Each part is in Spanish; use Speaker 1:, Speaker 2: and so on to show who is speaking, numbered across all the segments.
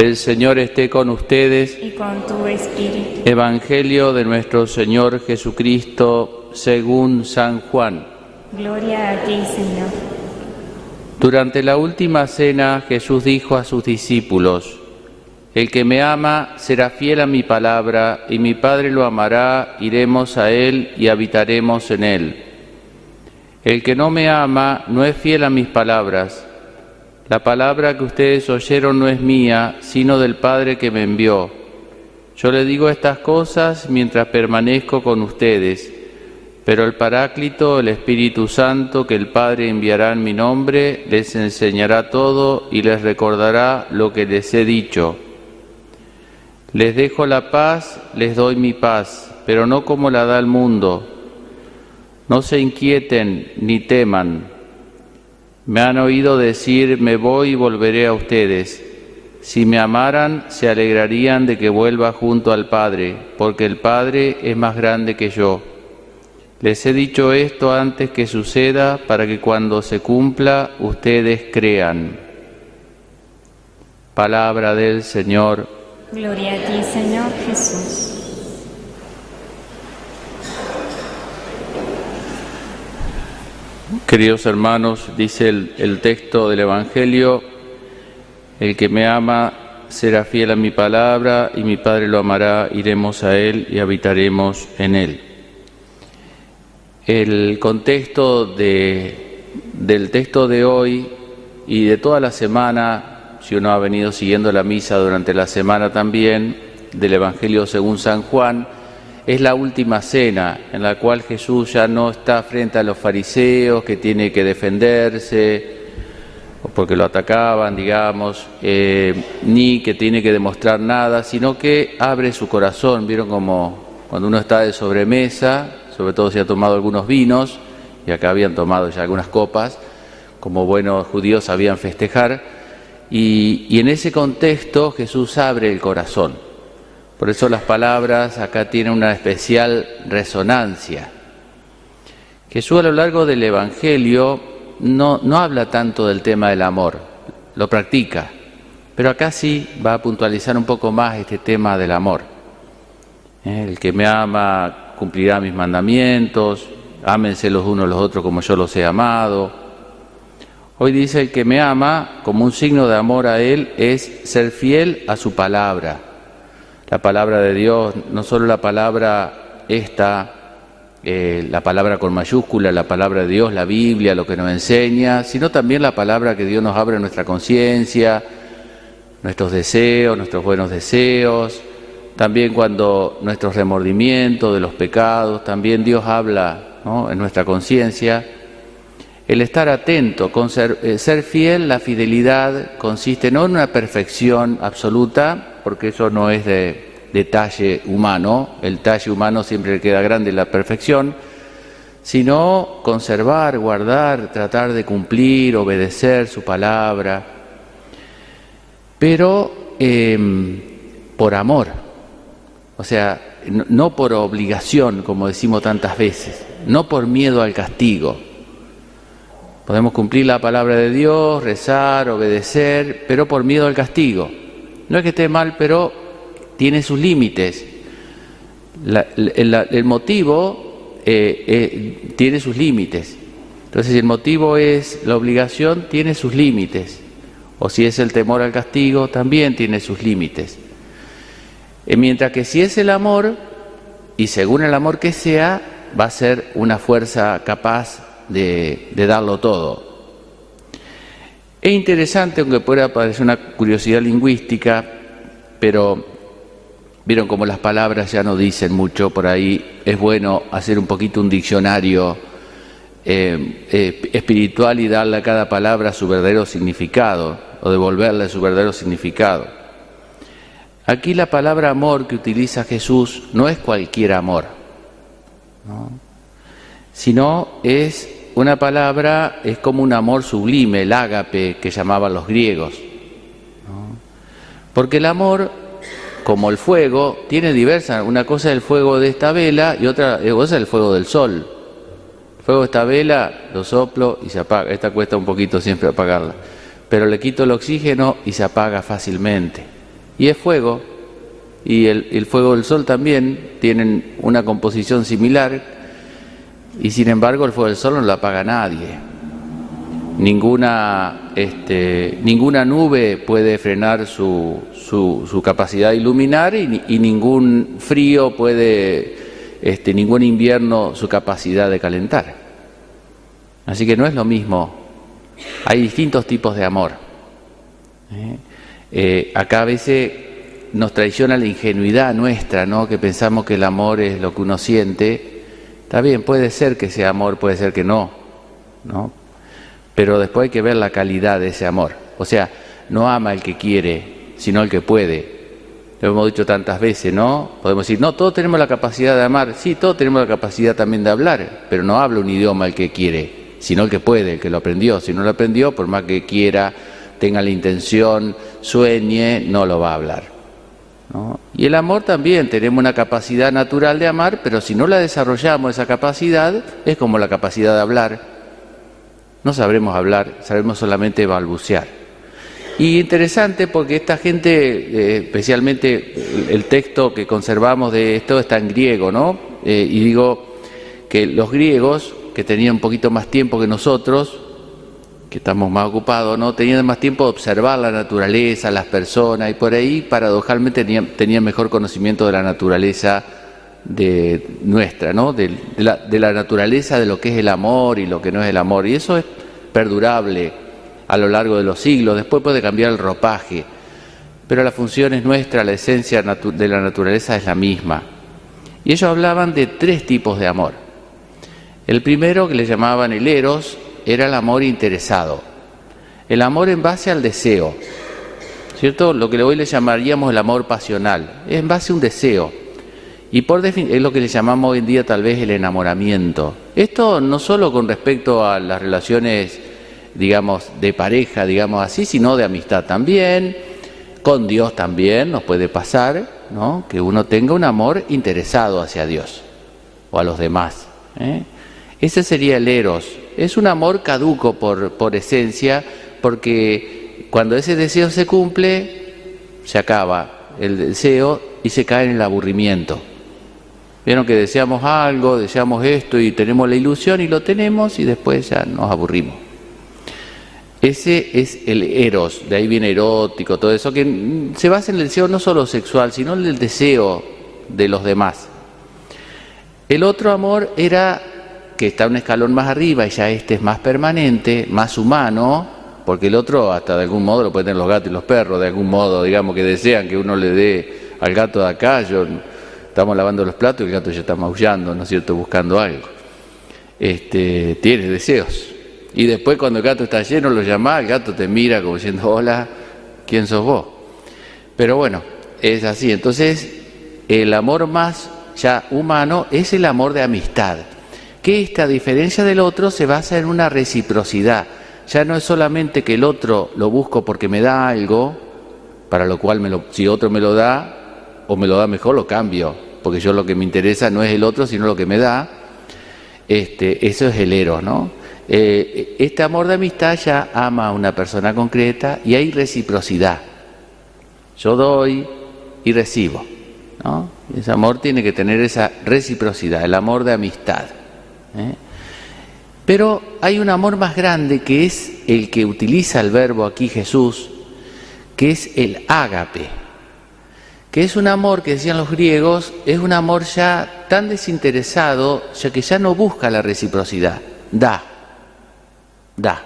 Speaker 1: El Señor esté con ustedes.
Speaker 2: y con tu espíritu.
Speaker 1: Evangelio de nuestro Señor Jesucristo según San Juan.
Speaker 2: Gloria a ti, Señor.
Speaker 1: Durante la última cena Jesús dijo a sus discípulos, El que me ama será fiel a mi palabra, y mi Padre lo amará, iremos a él y habitaremos en él. El que no me ama no es fiel a mis palabras. La palabra que ustedes oyeron no es mía, sino del Padre que me envió. Yo le digo estas cosas mientras permanezco con ustedes, pero el Paráclito, el Espíritu Santo, que el Padre enviará en mi nombre, les enseñará todo y les recordará lo que les he dicho. Les dejo la paz, les doy mi paz, pero no como la da el mundo. No se inquieten ni teman. Me han oído decir, me voy y volveré a ustedes. Si me amaran, se alegrarían de que vuelva junto al Padre, porque el Padre es más grande que yo. Les he dicho esto antes que suceda para que cuando se cumpla ustedes crean. Palabra del Señor.
Speaker 2: Gloria a ti, Señor Jesús.
Speaker 1: Queridos hermanos, dice el, texto del Evangelio, el que me ama será fiel a mi palabra y mi Padre lo amará, iremos a él y habitaremos en él. El contexto de, del texto de hoy y de toda la semana, si uno ha venido siguiendo la misa durante la semana también, del Evangelio según San Juan, es la última cena en la cual Jesús ya no está frente a los fariseos que tiene que defenderse porque lo atacaban, digamos, eh, ni que tiene que demostrar nada, sino que abre su corazón. Vieron como cuando uno está de sobremesa, sobre todo si ha tomado algunos vinos, y acá habían tomado ya algunas copas, como buenos judíos sabían festejar, y, y en ese contexto Jesús abre el corazón. Por eso las palabras acá tienen una especial resonancia. Jesús a lo largo del Evangelio no, no, habla tanto del tema del amor, lo practica, pero acá sí va a puntualizar un poco más este tema del amor. El que me ama cumplirá mis mandamientos, ámense los unos los otros como yo los he amado. Hoy dice el que me ama, como un signo de amor a Él, es ser fiel a su palabra la palabra de Dios, no solo la palabra esta, eh, la palabra con mayúscula, la palabra de Dios, la Biblia, lo que nos enseña, sino también la palabra que Dios nos abre en nuestra conciencia, nuestros deseos, nuestros buenos deseos, también cuando nuestros remordimientos de los pecados, también Dios habla en nuestra conciencia. El estar atento, eh, ser fiel, la fidelidad consiste no en una perfección absoluta, porque eso no es de detalle humano, el talle humano siempre le queda grande la perfección, sino conservar, guardar, tratar de cumplir, obedecer su palabra, pero eh, por amor, o sea, no por obligación, como decimos tantas veces, no por miedo al castigo. Podemos cumplir la palabra de Dios, rezar, obedecer, pero por miedo al castigo. No es que esté mal, pero tiene sus límites. El, motivo eh, eh, tiene sus límites. Entonces, si el motivo es la obligación, tiene sus límites. O si es el temor al castigo, también tiene sus límites. Eh, mientras que si es el amor, y según el amor que sea, va a ser una fuerza capaz de, darlo todo. Es interesante, aunque pueda parecer una curiosidad lingüística, pero vieron como las palabras ya no dicen mucho por ahí, es bueno hacer un poquito un diccionario eh, eh, espiritual y darle a cada palabra su verdadero significado, o devolverle su verdadero significado. Aquí la palabra amor que utiliza Jesús no es cualquier amor, ¿no? sino es una palabra es como un amor sublime, el ágape que llamaban los griegos. Porque el amor, como el fuego, tiene diversas. Una cosa es el fuego de esta vela y otra cosa es el fuego del sol. El fuego de esta vela lo soplo y se apaga. Esta cuesta un poquito siempre apagarla. Pero le quito el oxígeno y se apaga fácilmente. y es fuego, y el, el fuego del sol también tienen una composición similar, y sin embargo el fuego del sol no lo apaga nadie ninguna, este, ninguna nube puede frenar su, su, capacidad de iluminar y, ningún frío puede, este, ningún invierno su capacidad de calentar. Así que no es lo mismo, hay distintos tipos de amor. ¿eh? Eh, acá a veces nos traiciona la ingenuidad nuestra, ¿no? que pensamos que el amor es lo que uno siente. Está bien, puede ser que sea amor, puede ser que no, ¿no? pero después hay que ver la calidad de ese amor. O sea, no ama el que quiere, sino el que puede. Lo hemos dicho tantas veces, ¿no? Podemos decir, no, todos tenemos la capacidad de amar, sí, todos tenemos la capacidad también de hablar, pero no habla un idioma el que quiere, sino el que puede, el que lo aprendió. Si no lo aprendió, por más que quiera, tenga la intención, sueñe, no lo va a hablar. Y el amor también, tenemos una capacidad natural de amar, pero si no la desarrollamos esa capacidad, es como la capacidad de hablar no sabremos hablar, sabremos solamente balbucear. Y interesante porque esta gente, eh, especialmente el texto que conservamos de esto está en griego, ¿no? Eh, y digo que los griegos, que tenían un poquito más tiempo que nosotros, que estamos más ocupados, ¿no? Tenían más tiempo de observar la naturaleza, las personas, y por ahí paradojalmente tenían, mejor conocimiento de la naturaleza de nuestra, ¿no? De, la, de, la, naturaleza de lo que es el amor y lo que no es el amor. Y eso es perdurable a lo largo de los siglos. Después puede cambiar el ropaje, pero la función es nuestra, la esencia de la naturaleza es la misma. Y ellos hablaban de tres tipos de amor. El primero, que le llamaban el eros, era el amor interesado. El amor en base al deseo. ¿Cierto? Lo que hoy le llamaríamos el amor pasional. Es en base a un deseo y por es lo que le llamamos hoy en día tal vez el enamoramiento. Esto no solo con respecto a las relaciones, digamos, de pareja, digamos así, sino de amistad también, con Dios también nos puede pasar, ¿no? Que uno tenga un amor interesado hacia Dios o a los demás. ¿eh? Ese sería el eros. Es un amor caduco por, por esencia, porque cuando ese deseo se cumple, se acaba el deseo y se cae en el aburrimiento. Vieron que deseamos algo, deseamos esto y tenemos la ilusión y lo tenemos y después ya nos aburrimos. Ese es el eros, de ahí viene erótico, todo eso, que se basa en el deseo no solo sexual, sino en el deseo de los demás. El otro amor era que está un escalón más arriba y ya este es más permanente, más humano, porque el otro hasta de algún modo lo pueden tener los gatos y los perros, de algún modo, digamos, que desean que uno le dé al gato de acá, yo estamos lavando los platos y el gato ya está maullando, ¿no es cierto?, buscando algo. Este, tiene deseos. Y después cuando el gato está lleno, lo llama, el gato te mira como diciendo, hola, ¿quién sos vos? Pero bueno, es así. Entonces, el amor más ya humano es el amor de amistad, que esta, diferencia del otro, se basa en una reciprocidad. Ya no es solamente que el otro lo busco porque me da algo, para lo cual me lo, si otro me lo da, o me lo da mejor, lo cambio, porque yo lo que me interesa no es el otro, sino lo que me da. Este, eso es el eros, ¿no? Eh, este amor de amistad ya ama a una persona concreta y hay reciprocidad. Yo doy y recibo, ¿no? Ese amor tiene que tener esa reciprocidad, el amor de amistad. ¿Eh? Pero hay un amor más grande que es el que utiliza el verbo aquí Jesús, que es el ágape que es un amor que decían los griegos, es un amor ya tan desinteresado, ya que ya no busca la reciprocidad, da, da.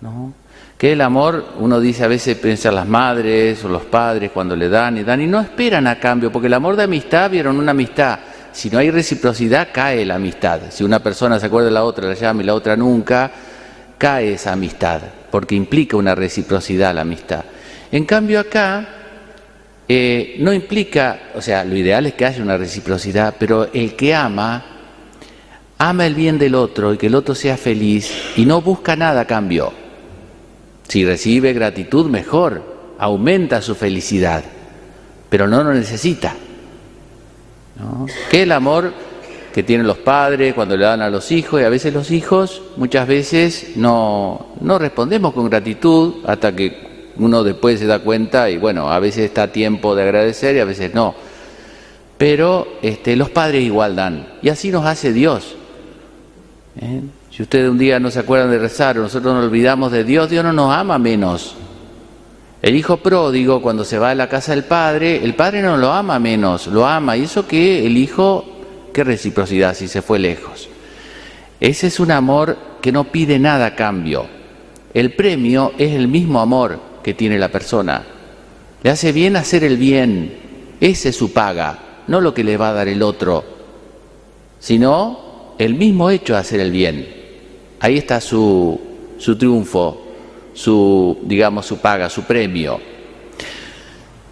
Speaker 1: ¿no? Que el amor, uno dice a veces, piensa las madres o los padres cuando le dan y dan y no esperan a cambio, porque el amor de amistad vieron una amistad. Si no hay reciprocidad, cae la amistad. Si una persona se acuerda de la otra, la llama y la otra nunca, cae esa amistad, porque implica una reciprocidad la amistad. En cambio acá, eh, no implica, o sea, lo ideal es que haya una reciprocidad, pero el que ama, ama el bien del otro y que el otro sea feliz y no busca nada a cambio. Si recibe gratitud, mejor, aumenta su felicidad, pero no lo necesita. ¿No? Que el amor que tienen los padres cuando le dan a los hijos, y a veces los hijos muchas veces no, no respondemos con gratitud hasta que uno después se da cuenta y bueno, a veces está tiempo de agradecer y a veces no. Pero este, los padres igual dan. Y así nos hace Dios. ¿Eh? Si ustedes un día no se acuerdan de rezar o nosotros nos olvidamos de Dios, Dios no nos ama menos. El hijo pródigo, cuando se va a la casa del padre, el padre no lo ama menos, lo ama. Y eso que el hijo, qué reciprocidad si se fue lejos. Ese es un amor que no pide nada a cambio. El premio es el mismo amor que tiene la persona. Le hace bien hacer el bien. Ese es su paga, no lo que le va a dar el otro, sino el mismo hecho de hacer el bien. Ahí está su, su triunfo, su, digamos, su paga, su premio.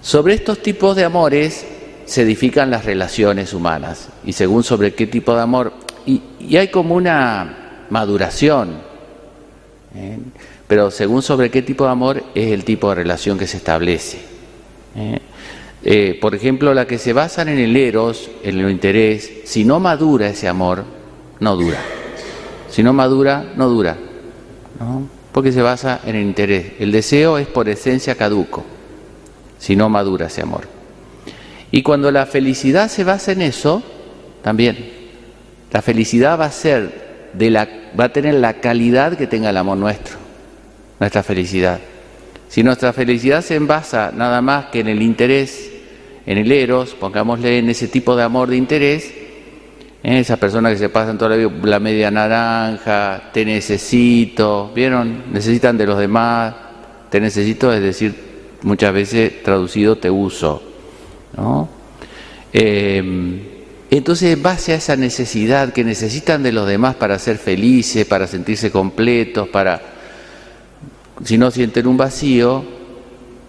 Speaker 1: Sobre estos tipos de amores se edifican las relaciones humanas y según sobre qué tipo de amor, y, y hay como una maduración, ¿eh? pero según sobre qué tipo de amor es el tipo de relación que se establece. ¿eh? Eh, por ejemplo, la que se basa en el eros, en el interés, si no madura ese amor, no dura. Si no madura, no dura. Porque se basa en el interés. El deseo es por esencia caduco, si no madura ese amor. Y cuando la felicidad se basa en eso, también. La felicidad va a ser de la, va a tener la calidad que tenga el amor nuestro, nuestra felicidad. Si nuestra felicidad se basa nada más que en el interés, en el eros, pongámosle en ese tipo de amor de interés, esas personas que se pasan toda la vida la media naranja, te necesito, ¿vieron? Necesitan de los demás, te necesito, es decir, muchas veces traducido te uso, ¿no? Em, entonces, en base a esa necesidad que necesitan de los demás para ser felices, para sentirse completos, para, si no sienten un vacío,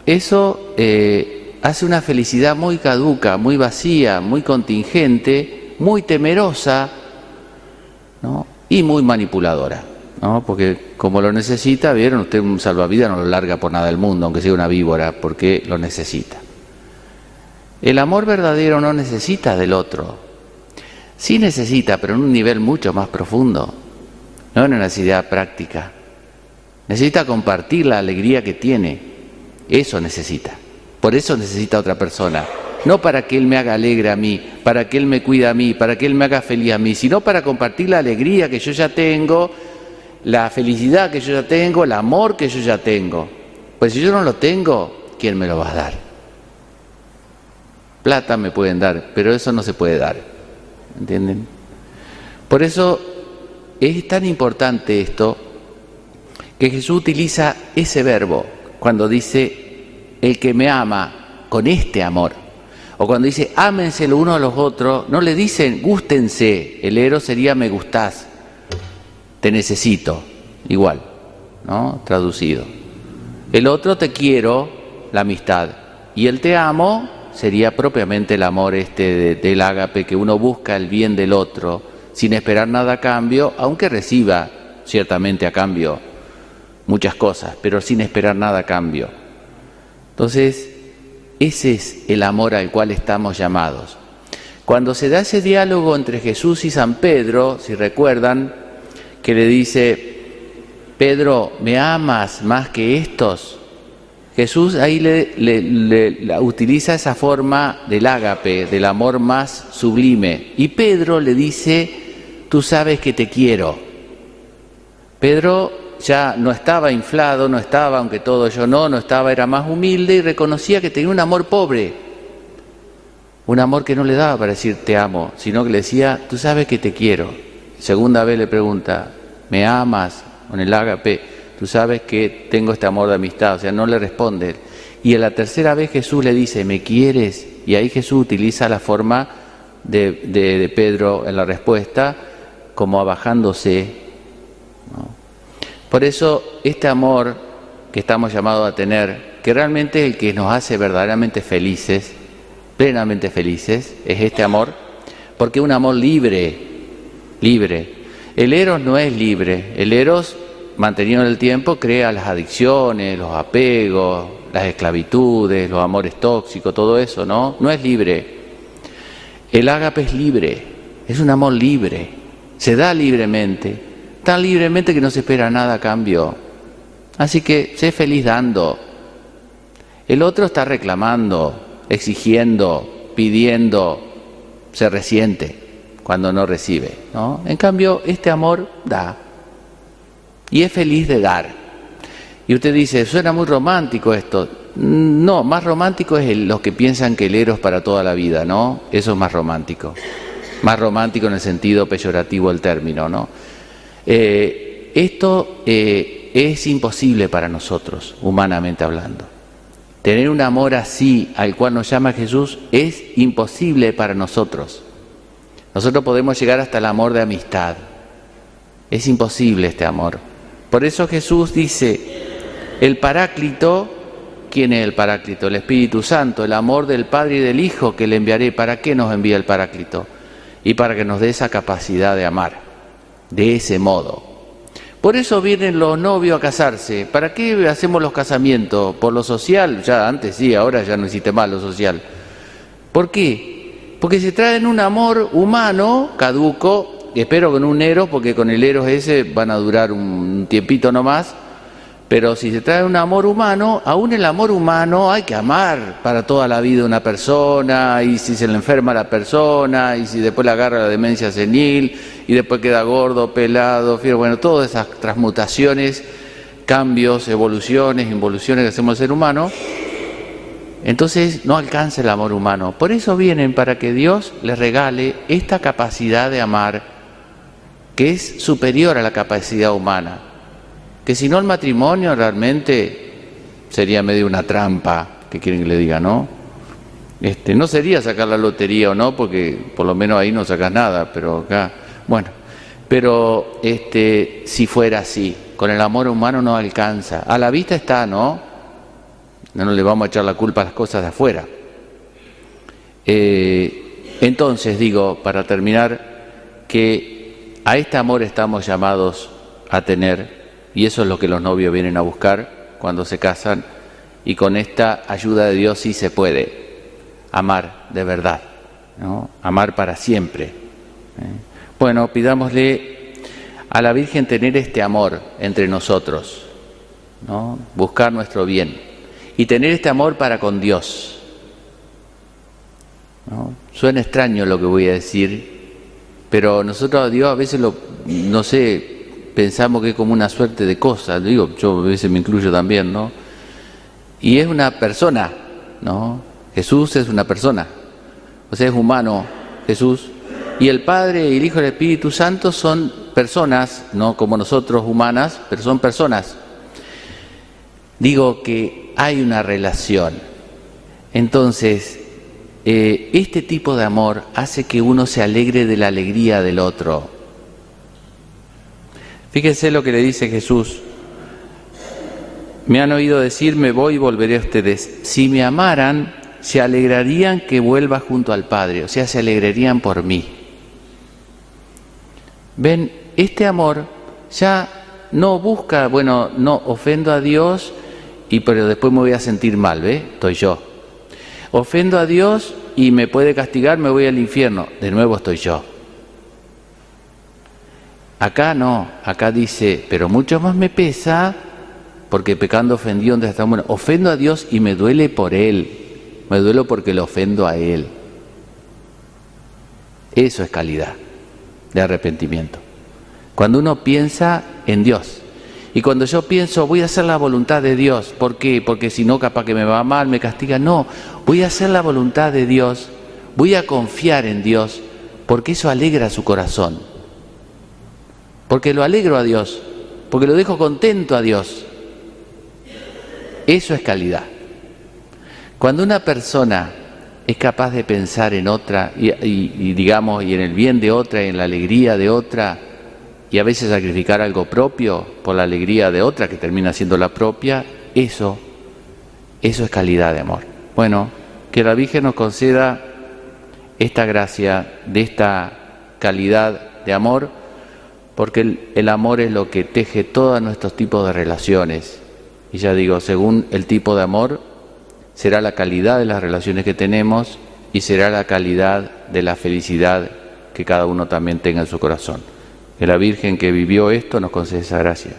Speaker 1: eso eh, hace una felicidad muy caduca, muy vacía, muy contingente, muy temerosa ¿no? y muy manipuladora. ¿no? Porque como lo necesita, vieron, usted un salvavidas no lo larga por nada del mundo, aunque sea una víbora, porque lo necesita. El amor verdadero no necesita del otro, Sí necesita, pero en un nivel mucho más profundo, no en una necesidad práctica. Necesita compartir la alegría que tiene. Eso necesita. Por eso necesita otra persona. No para que Él me haga alegre a mí, para que Él me cuida a mí, para que Él me haga feliz a mí, sino para compartir la alegría que yo ya tengo, la felicidad que yo ya tengo, el amor que yo ya tengo. Pues si yo no lo tengo, ¿quién me lo va a dar? Plata me pueden dar, pero eso no se puede dar. ¿Entienden? Por eso es tan importante esto que Jesús utiliza ese verbo cuando dice el que me ama con este amor. O cuando dice ámense los unos a los otros, no le dicen gústense, el héroe sería me gustás, te necesito, igual, ¿no? Traducido. El otro te quiero, la amistad. Y el te amo sería propiamente el amor este del ágape, que uno busca el bien del otro sin esperar nada a cambio, aunque reciba ciertamente a cambio muchas cosas, pero sin esperar nada a cambio. Entonces, ese es el amor al cual estamos llamados. Cuando se da ese diálogo entre Jesús y San Pedro, si recuerdan, que le dice, Pedro, ¿me amas más que estos? Jesús ahí le, utiliza esa forma del ágape, del amor más sublime. Y Pedro le dice, tú sabes que te quiero. Pedro ya no estaba inflado, no estaba, aunque todo yo no, no estaba, era más humilde y reconocía que tenía un amor pobre. Un amor que no le daba para decir te amo, sino que le decía, tú sabes que te quiero. Segunda vez le pregunta, ¿me amas? Con el ágape tú sabes que tengo este amor de amistad, o sea, no le responde. Y a la tercera vez Jesús le dice, ¿me quieres? Y ahí Jesús utiliza la forma de, Pedro en la respuesta, como abajándose. Por eso este amor que estamos llamados a tener, que realmente es el que nos hace verdaderamente felices, plenamente felices, es este amor, porque es un amor libre, libre. El eros no es libre, el eros mantenido en el tiempo, crea las adicciones, los apegos, las esclavitudes, los amores tóxicos, todo eso, ¿no? No es libre. El ágape es libre, es un amor libre, se da libremente, tan libremente que no se espera nada a cambio. Así que sé feliz dando, El otro está reclamando, exigiendo, pidiendo, se resiente cuando no recibe. ¿no? En cambio, este amor da y es feliz de dar. Y usted dice, suena muy romántico esto. No, más romántico es los que piensan que el eros para toda la vida, ¿no? Eso es más romántico. Más romántico en el sentido peyorativo del término, ¿no? Eh, esto eh, es imposible para nosotros, humanamente hablando. Tener un amor así al cual nos llama Jesús es imposible para nosotros. Nosotros podemos llegar hasta el amor de amistad. Es imposible este amor. Por eso Jesús dice, el Paráclito, ¿quién es el Paráclito? El Espíritu Santo, el amor del Padre y del Hijo que le enviaré. ¿Para qué nos envía el Paráclito? Y para que nos dé esa capacidad de amar, de ese modo. Por eso vienen los novios a casarse. ¿Para qué hacemos los casamientos? ¿Por lo social? Ya antes sí, ahora ya no existe más lo social. ¿Por qué? Porque se traen un amor humano, caduco, espero con un Eros, porque con el Eros ese van a durar un tiempito nomás, pero si se trae un amor humano, aún el amor humano hay que amar para toda la vida una persona, y si se le enferma la persona, y si después le agarra la demencia senil, y después queda gordo, pelado, fiero, bueno, todas esas transmutaciones, cambios, evoluciones, involuciones que hacemos el ser humano, entonces no alcanza el amor humano. Por eso vienen para que Dios les regale esta capacidad de amar que es superior a la capacidad humana, que si no el matrimonio realmente sería medio una trampa, que quieren que le diga, ¿no? Este, no sería sacar la lotería o no, porque por lo menos ahí no sacas nada, pero acá, bueno, pero este, si fuera así, con el amor humano no alcanza. A la vista está, ¿no? No le vamos a echar la culpa a las cosas de afuera. Eh, entonces digo, para terminar, que a este amor estamos llamados a tener y eso es lo que los novios vienen a buscar cuando se casan y con esta ayuda de Dios sí se puede amar de verdad, ¿no? amar para siempre. ¿eh? Bueno, pidámosle a la Virgen tener este amor entre nosotros, ¿no? buscar nuestro bien y tener este amor para con Dios. ¿no? Suena extraño lo que voy a decir, pero nosotros a Dios a veces lo, no sé, pensamos que es como una suerte de cosa, digo, yo a veces me incluyo también, ¿no? Y es una persona, ¿no? Jesús es una persona, o sea, es humano Jesús, y el Padre y el Hijo y el Espíritu Santo son personas, no como nosotros humanas, pero son personas. Digo que hay una relación. Entonces, eh, este tipo de amor hace que uno se alegre de la alegría del otro. Fíjense lo que le dice Jesús. Me han oído decir, me voy y volveré a ustedes. Si me amaran, se alegrarían que vuelva junto al Padre, o sea, se alegrarían por mí. Ven, este amor ya no busca, bueno, no ofendo a Dios, y pero después me voy a sentir mal, ¿ve? Estoy yo. Ofendo a Dios y me puede castigar, me voy al infierno. De nuevo estoy yo. Acá no, acá dice, pero mucho más me pesa porque pecando ofendió donde está. Ofendo a Dios y me duele por Él. Me duelo porque lo ofendo a Él. Eso es calidad de arrepentimiento. Cuando uno piensa en Dios, y cuando yo pienso, voy a hacer la voluntad de Dios, ¿por qué? Porque si no, capaz que me va mal, me castiga. No, voy a hacer la voluntad de Dios, voy a confiar en Dios, porque eso alegra su corazón. Porque lo alegro a Dios, porque lo dejo contento a Dios. Eso es calidad. Cuando una persona es capaz de pensar en otra y, digamos y en el bien de otra y en la alegría de otra, y a veces sacrificar algo propio por la alegría de otra que termina siendo la propia, eso, eso es calidad de amor. Bueno, que la Virgen nos conceda esta gracia de esta calidad de amor, porque el, amor es lo que teje todos nuestros tipos de relaciones. Y ya digo, según el tipo de amor, será la calidad de las relaciones que tenemos y será la calidad de la felicidad que cada uno también tenga en su corazón. Que la Virgen que vivió esto nos conceda esa gracia.